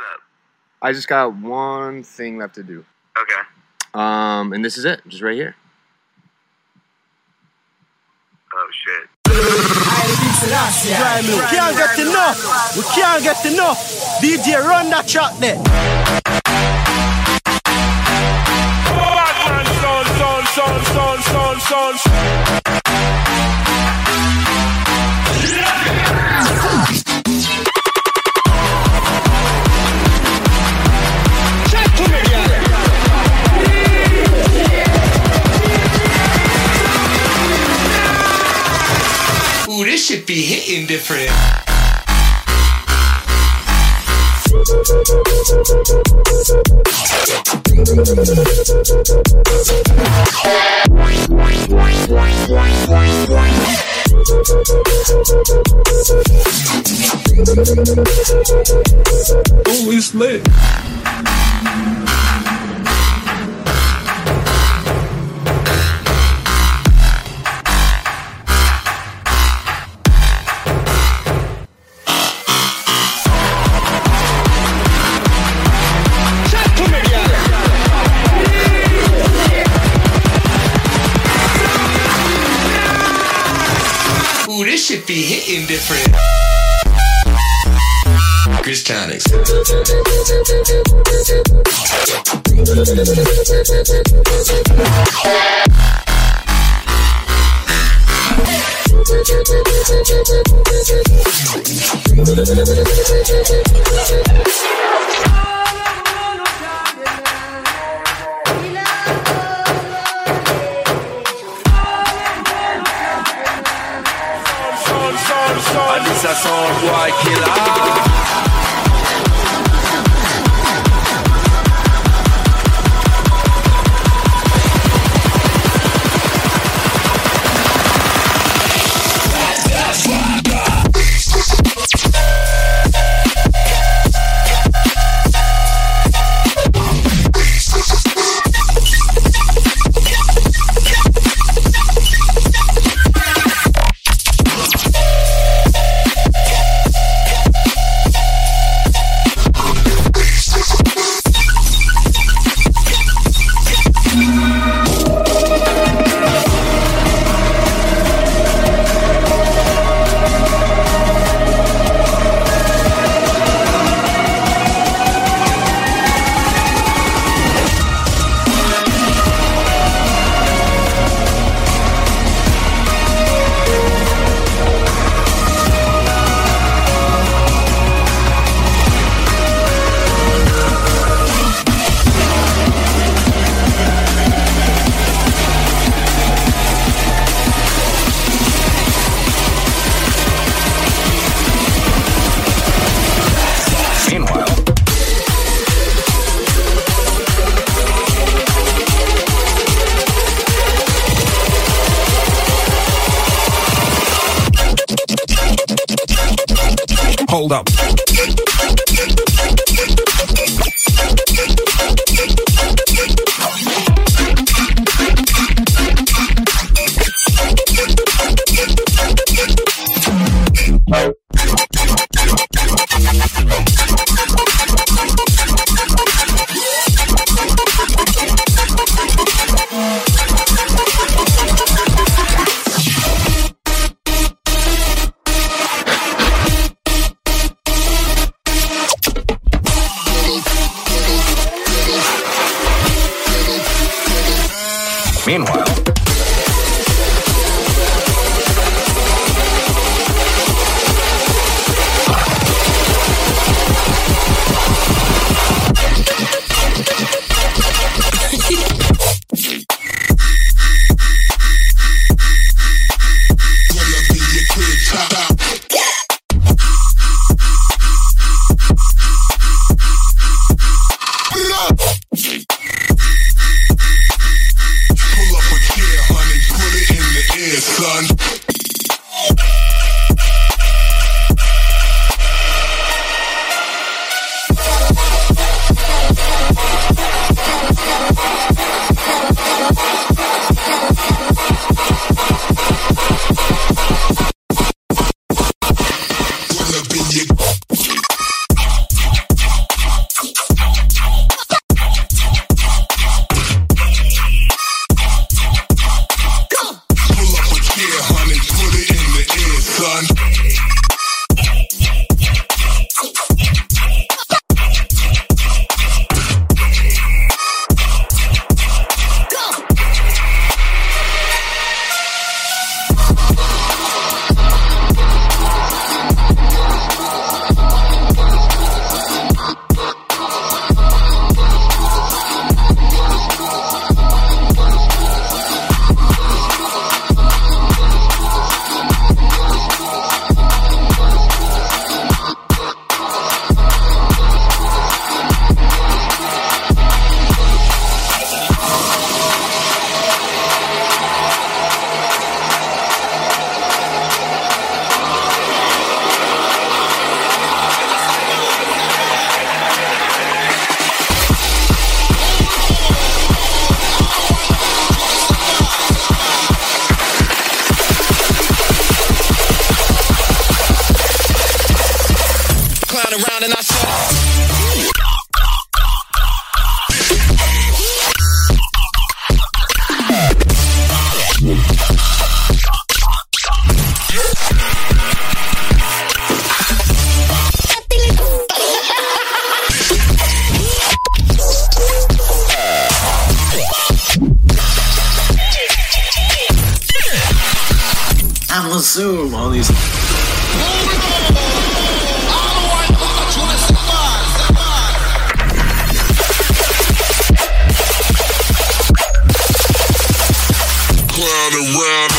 up? I just got one thing left to do. Okay. Um, and this is it, just right here. Oh shit. Right, we can't get enough. We can't get enough. DJ, run that track there. Batman son, son, son, son, son, son. Be hitting different. Ooh, it's lit. Different. Chris Tonics. Son. And this a sound boy killer. Around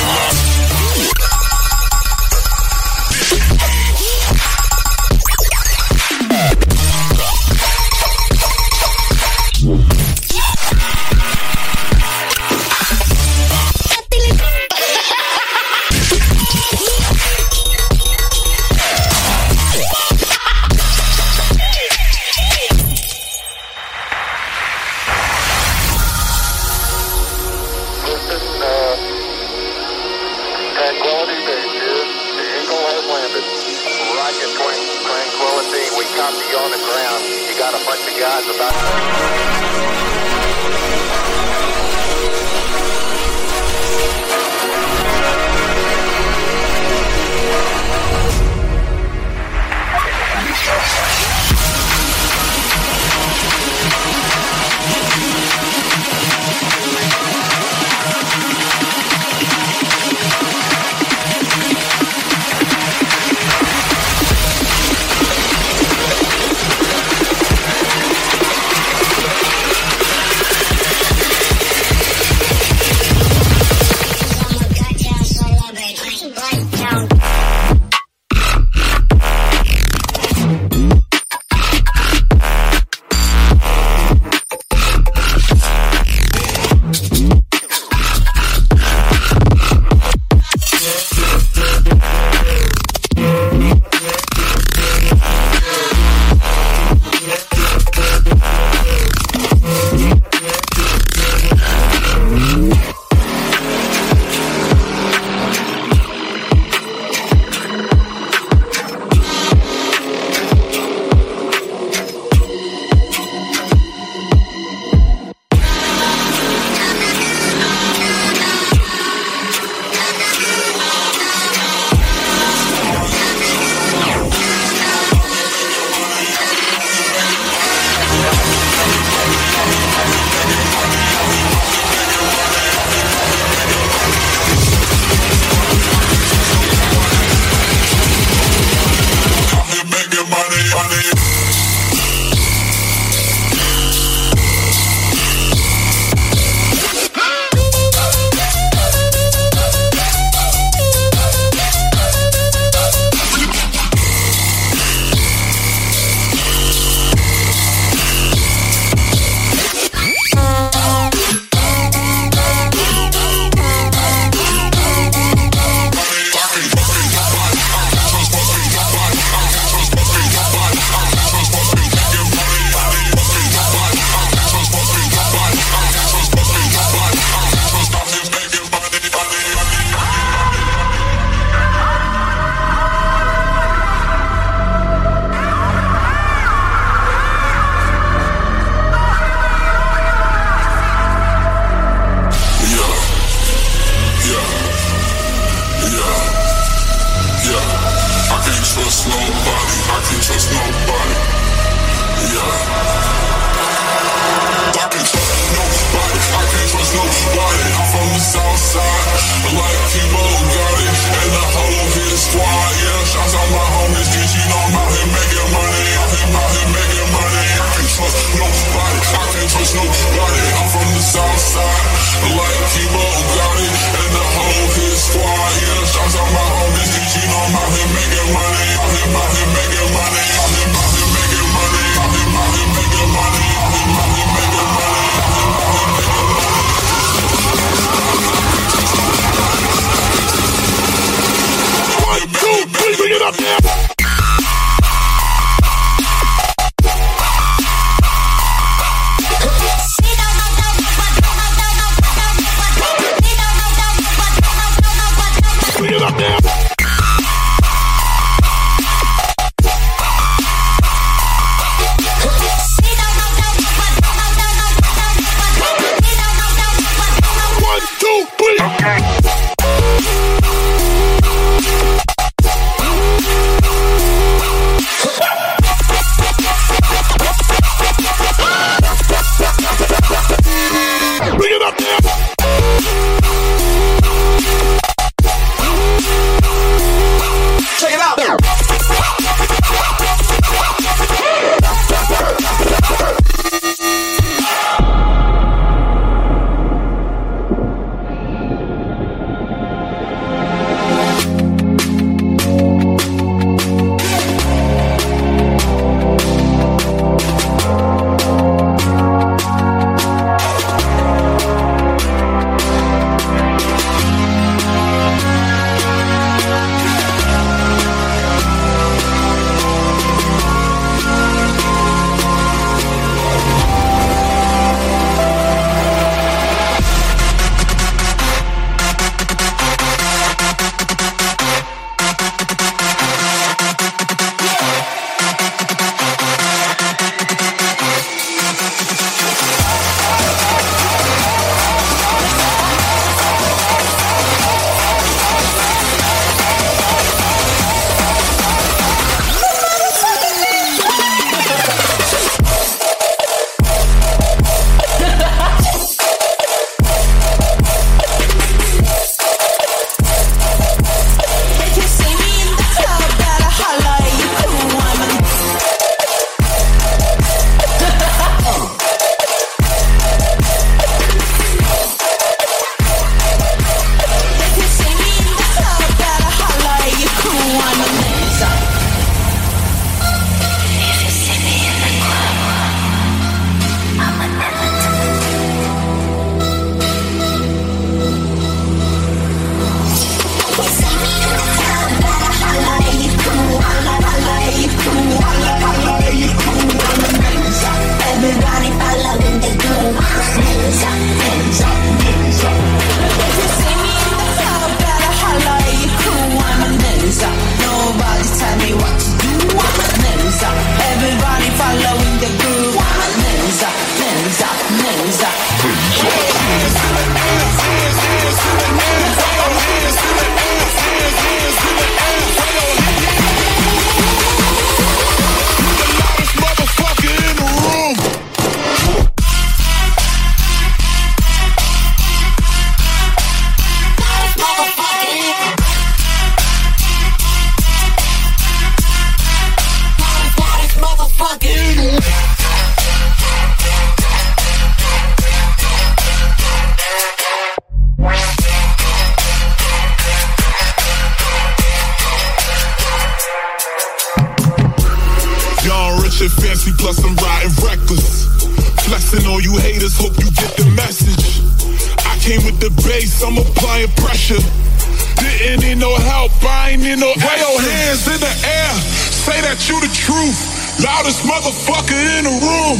Didn't need no help, I ain't need no help. Wave your hands in the air, say that you the truth. Loudest motherfucker in the room.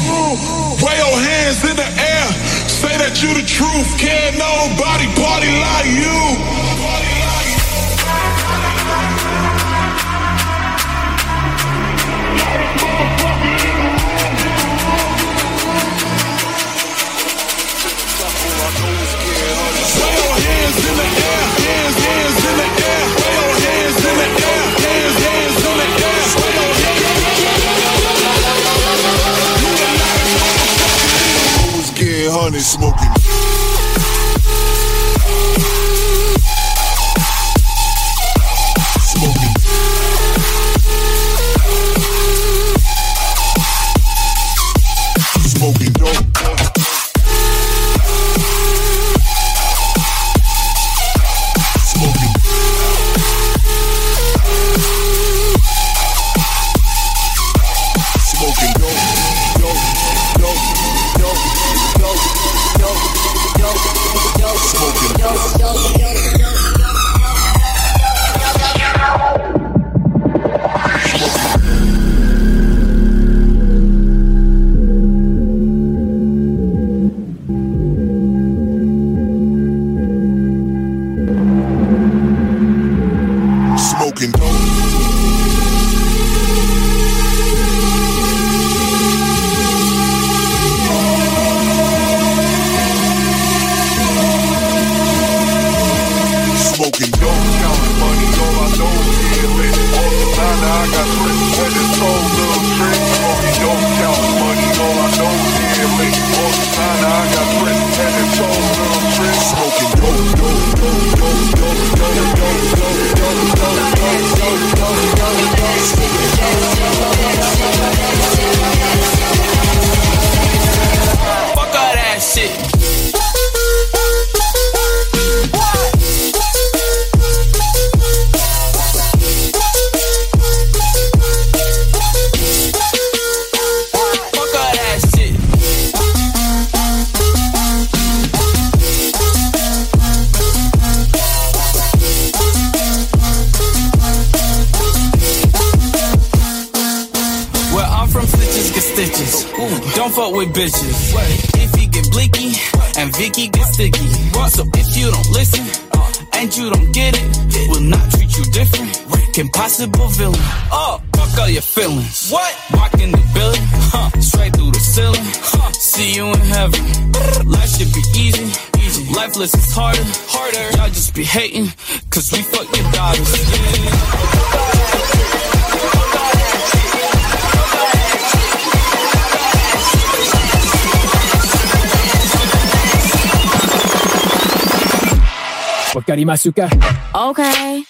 Wave your hands in the air, say that you the truth. Can't nobody party like you. they smoking Life should be easy. easy. Lifeless is harder. Harder. Y'all just be hating, cause we fuck your daughters. Yeah. Okay.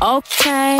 Okay.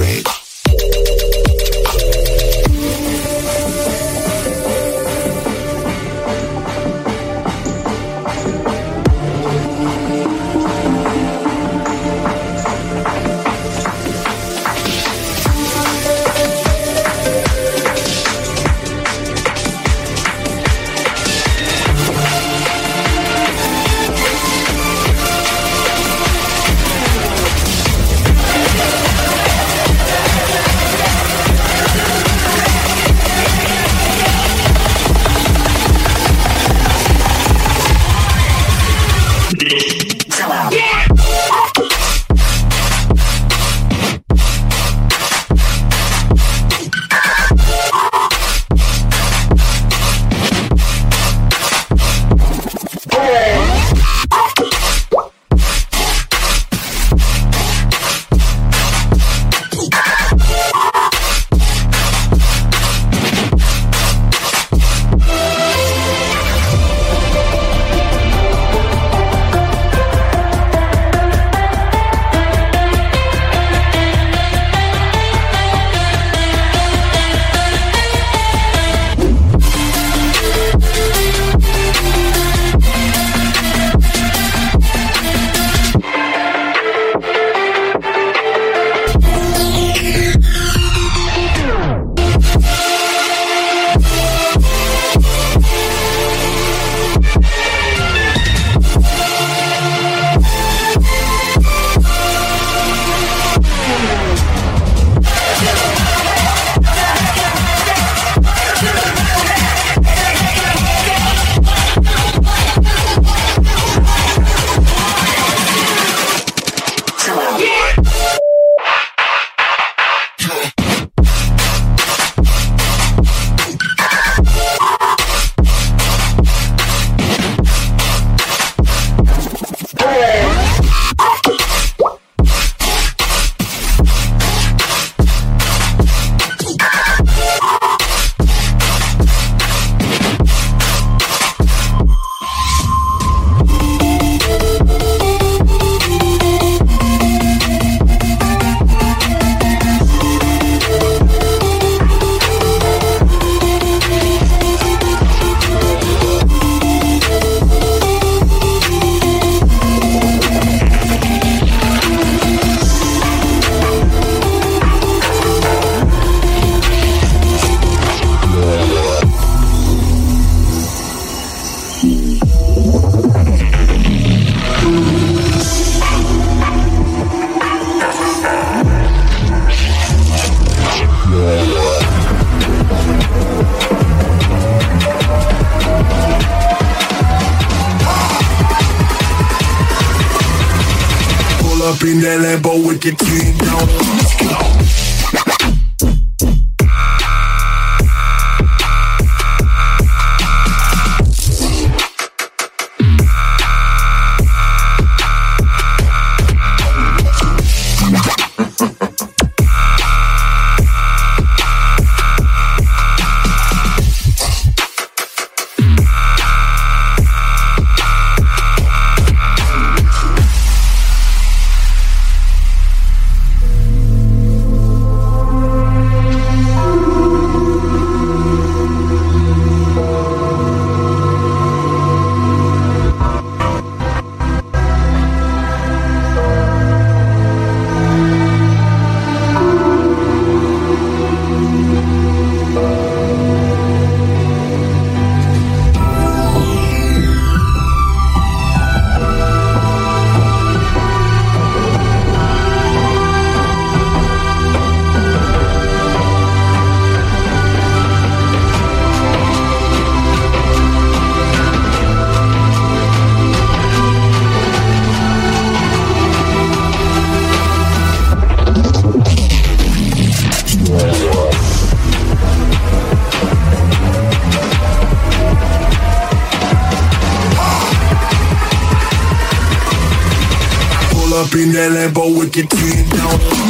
Don't be afraid. Pull up in in that Lambo with